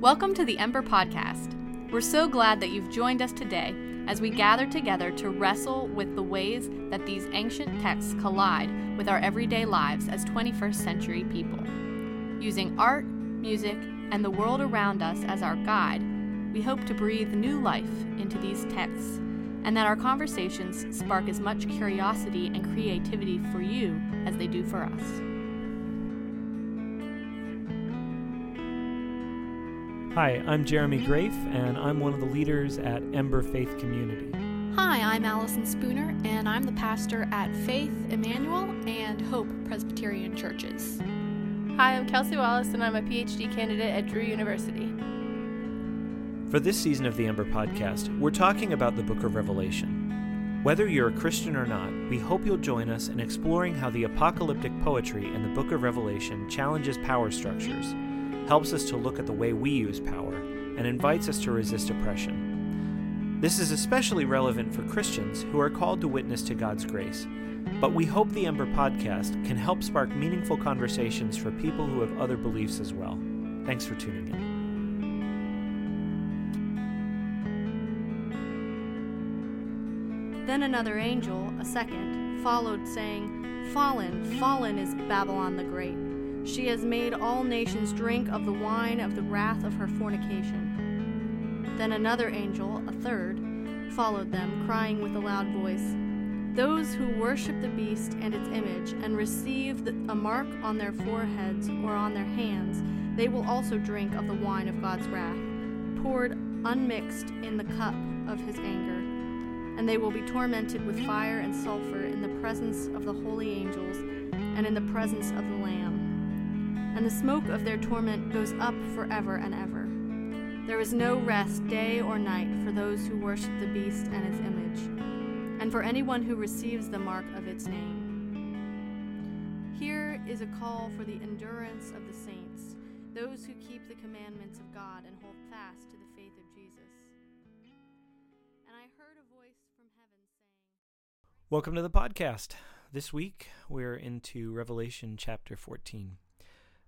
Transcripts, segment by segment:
Welcome to the Ember Podcast. We're so glad that you've joined us today as we gather together to wrestle with the ways that these ancient texts collide with our everyday lives as 21st century people. Using art, music, and the world around us as our guide, we hope to breathe new life into these texts and that our conversations spark as much curiosity and creativity for you as they do for us. Hi, I'm Jeremy Grafe, and I'm one of the leaders at Ember Faith Community. Hi, I'm Allison Spooner, and I'm the pastor at Faith Emmanuel and Hope Presbyterian Churches. Hi, I'm Kelsey Wallace, and I'm a PhD candidate at Drew University. For this season of the Ember Podcast, we're talking about the book of Revelation. Whether you're a Christian or not, we hope you'll join us in exploring how the apocalyptic poetry in the book of Revelation challenges power structures helps us to look at the way we use power, and invites us to resist oppression. This is especially relevant for Christians who are called to witness to God's grace, but we hope the Ember podcast can help spark meaningful conversations for people who have other beliefs as well. Thanks for tuning in. Then another angel, a second, followed, saying, Fallen, fallen is Babylon the Great she has made all nations drink of the wine of the wrath of her fornication. Then another angel, a third, followed them, crying with a loud voice Those who worship the beast and its image, and receive a mark on their foreheads or on their hands, they will also drink of the wine of God's wrath, poured unmixed in the cup of his anger. And they will be tormented with fire and sulfur in the presence of the holy angels and in the presence of the Lamb and the smoke of their torment goes up forever and ever. There is no rest day or night for those who worship the beast and its image, and for anyone who receives the mark of its name. Here is a call for the endurance of the saints, those who keep the commandments of God and hold fast to the faith of Jesus. And I heard a voice from heaven saying, Welcome to the podcast. This week we're into Revelation chapter 14.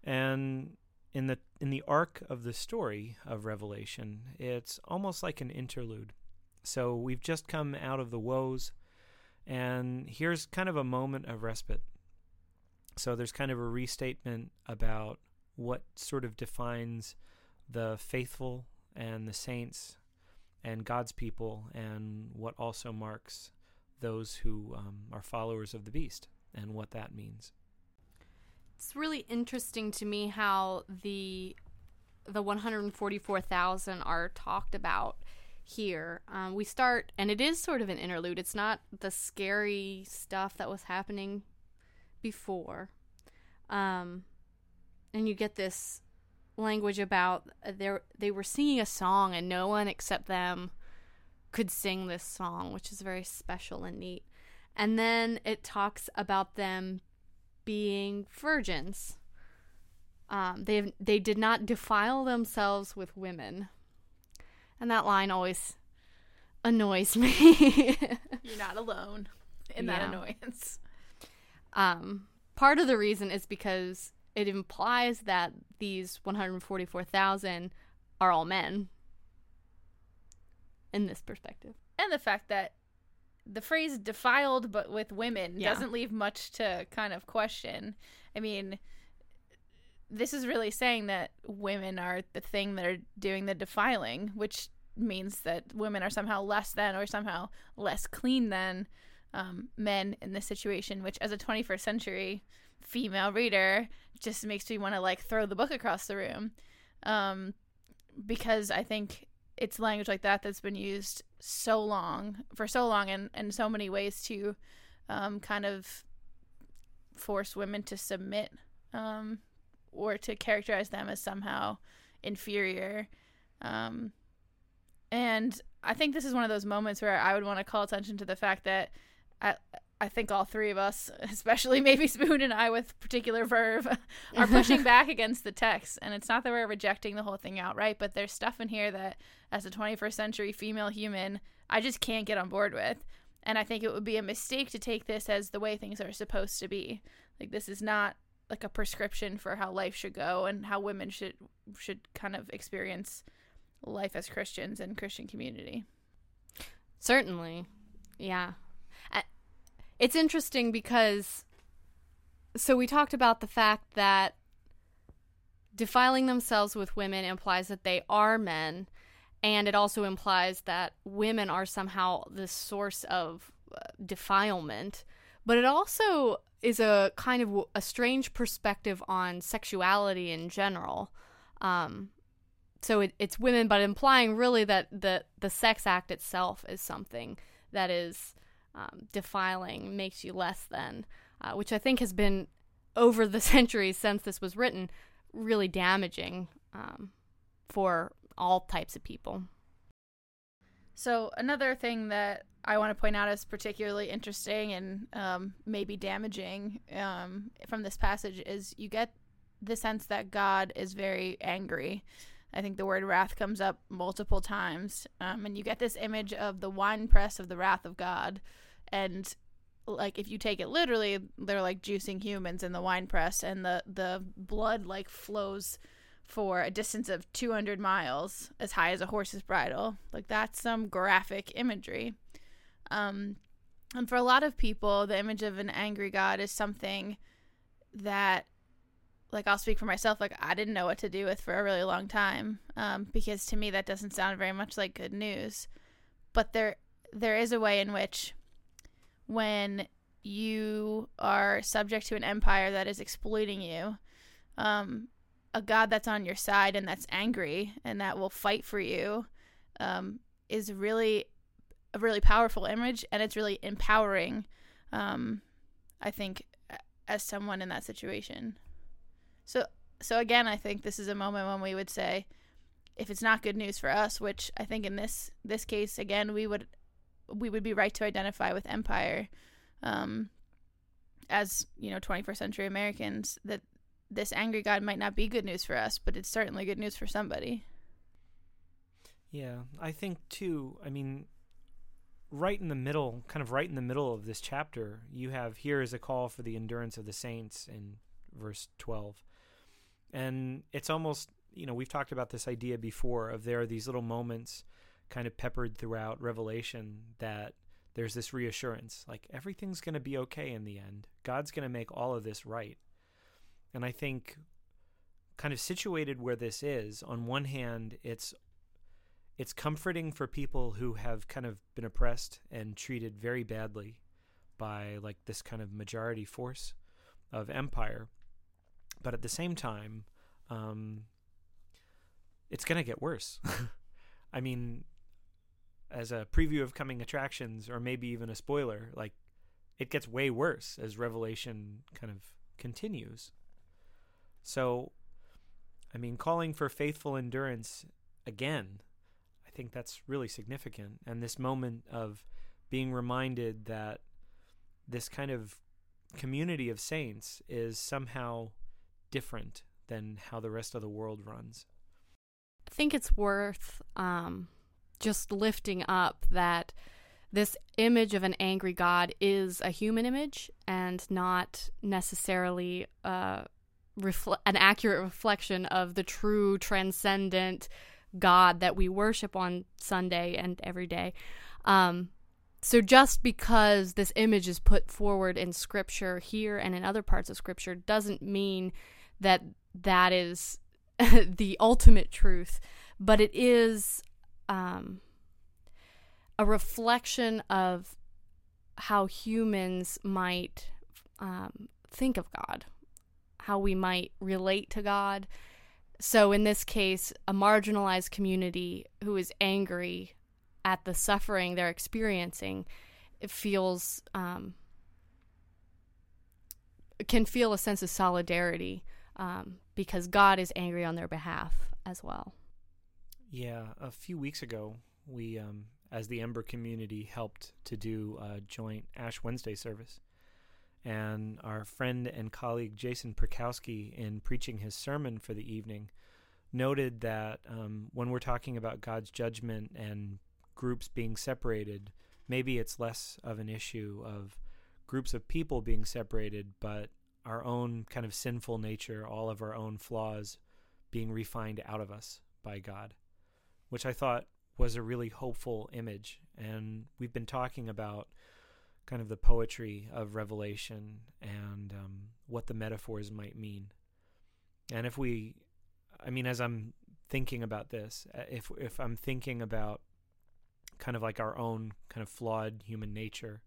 And in the in the arc of the story of Revelation, it's almost like an interlude. So we've just come out of the woes, and here's kind of a moment of respite. So there's kind of a restatement about what sort of defines the faithful and the saints and God's people, and what also marks those who um, are followers of the beast and what that means it's really interesting to me how the the 144,000 are talked about here. Um, we start, and it is sort of an interlude. It's not the scary stuff that was happening before. Um, and you get this language about they they were singing a song, and no one except them could sing this song, which is very special and neat. And then it talks about them being virgins. Um, they they did not defile themselves with women, and that line always annoys me. You're not alone in yeah. that annoyance. Um, part of the reason is because it implies that these 144,000 are all men in this perspective. And the fact that the phrase defiled but with women yeah. doesn't leave much to kind of question. I mean, this is really saying that women are the thing that are doing the defiling, which means that women are somehow less than or somehow less clean than um, men in this situation, which as a 21st century female reader just makes me want to like throw the book across the room. Um, because I think it's language like that that's been used so long for so long and in so many ways to um, kind of force women to submit um, or to characterize them as somehow inferior. Um, and i think this is one of those moments where i would want to call attention to the fact that I, I think all three of us, especially maybe Spoon and I with particular verve, are pushing back against the text. And it's not that we're rejecting the whole thing outright, but there's stuff in here that, as a 21st century female human, I just can't get on board with. And I think it would be a mistake to take this as the way things are supposed to be. Like, this is not like a prescription for how life should go and how women should should kind of experience life as Christians and Christian community. Certainly. Yeah. It's interesting because so we talked about the fact that defiling themselves with women implies that they are men and it also implies that women are somehow the source of uh, defilement. But it also is a kind of a strange perspective on sexuality in general. Um, so it, it's women but implying really that the the sex act itself is something that is um, defiling makes you less than uh, which i think has been over the centuries since this was written really damaging um, for all types of people. So, another thing that I want to point out as particularly interesting and um, maybe damaging um, from this passage is you get the sense that God is very angry. I think the word wrath comes up multiple times. Um, and you get this image of the wine press of the wrath of God. And like if you take it literally, they're like juicing humans in the wine press, and the the blood like flows for a distance of 200 miles, as high as a horse's bridle. Like that's some graphic imagery. Um, and for a lot of people, the image of an angry God is something that, like, I'll speak for myself. Like, I didn't know what to do with for a really long time, um, because to me that doesn't sound very much like good news. But there, there is a way in which when you are subject to an empire that is exploiting you, um, a God that's on your side and that's angry and that will fight for you um, is really a really powerful image and it's really empowering. Um, I think as someone in that situation. So so again, I think this is a moment when we would say, if it's not good news for us, which I think in this this case again we would we would be right to identify with empire um, as you know 21st century americans that this angry god might not be good news for us but it's certainly good news for somebody. Yeah i think too i mean right in the middle kind of right in the middle of this chapter you have here is a call for the endurance of the saints in verse 12 and it's almost you know we've talked about this idea before of there are these little moments kind of peppered throughout Revelation that there's this reassurance like everything's going to be okay in the end. God's going to make all of this right. And I think kind of situated where this is, on one hand, it's it's comforting for people who have kind of been oppressed and treated very badly by like this kind of majority force of empire. But at the same time, um, it's going to get worse. I mean, as a preview of coming attractions or maybe even a spoiler, like it gets way worse as Revelation kind of continues. So, I mean, calling for faithful endurance again, I think that's really significant. And this moment of being reminded that this kind of community of saints is somehow different than how the rest of the world runs. I think it's worth um, just lifting up that this image of an angry God is a human image and not necessarily uh, refle- an accurate reflection of the true transcendent God that we worship on Sunday and every day. Um, so just because this image is put forward in Scripture here and in other parts of Scripture doesn't mean that that is the ultimate truth, but it is um, a reflection of how humans might um, think of God, how we might relate to God. So, in this case, a marginalized community who is angry at the suffering they're experiencing it feels um, can feel a sense of solidarity um, because God is angry on their behalf as well. Yeah, a few weeks ago, we, um, as the Ember community, helped to do a joint Ash Wednesday service. And our friend and colleague Jason Perkowski, in preaching his sermon for the evening, noted that um, when we're talking about God's judgment and groups being separated, maybe it's less of an issue of groups of people being separated, but our own kind of sinful nature, all of our own flaws being refined out of us by God, which I thought was a really hopeful image. And we've been talking about kind of the poetry of Revelation and um, what the metaphors might mean. And if we, I mean, as I'm thinking about this, uh, if if I'm thinking about kind of like our own kind of flawed human nature,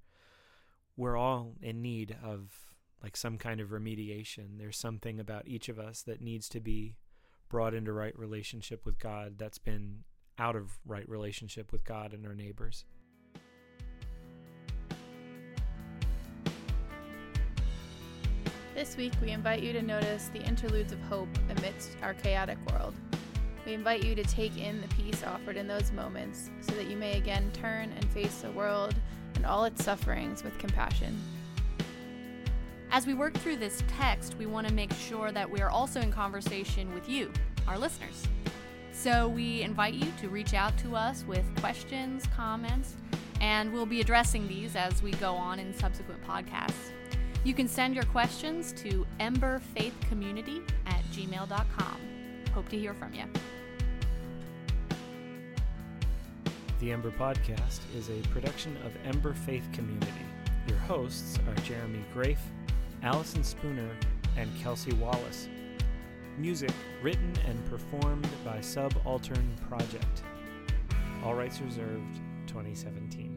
we're all in need of like some kind of remediation. There's something about each of us that needs to be brought into right relationship with God that's been out of right relationship with God and our neighbors. This week, we invite you to notice the interludes of hope amidst our chaotic world. We invite you to take in the peace offered in those moments so that you may again turn and face the world and all its sufferings with compassion. As we work through this text, we want to make sure that we are also in conversation with you, our listeners. So we invite you to reach out to us with questions, comments, and we'll be addressing these as we go on in subsequent podcasts. You can send your questions to emberfaithcommunity at gmail.com. Hope to hear from you. The Ember Podcast is a production of Ember Faith Community. Your hosts are Jeremy Grafe, Allison Spooner, and Kelsey Wallace. Music written and performed by Subaltern Project. All rights reserved 2017.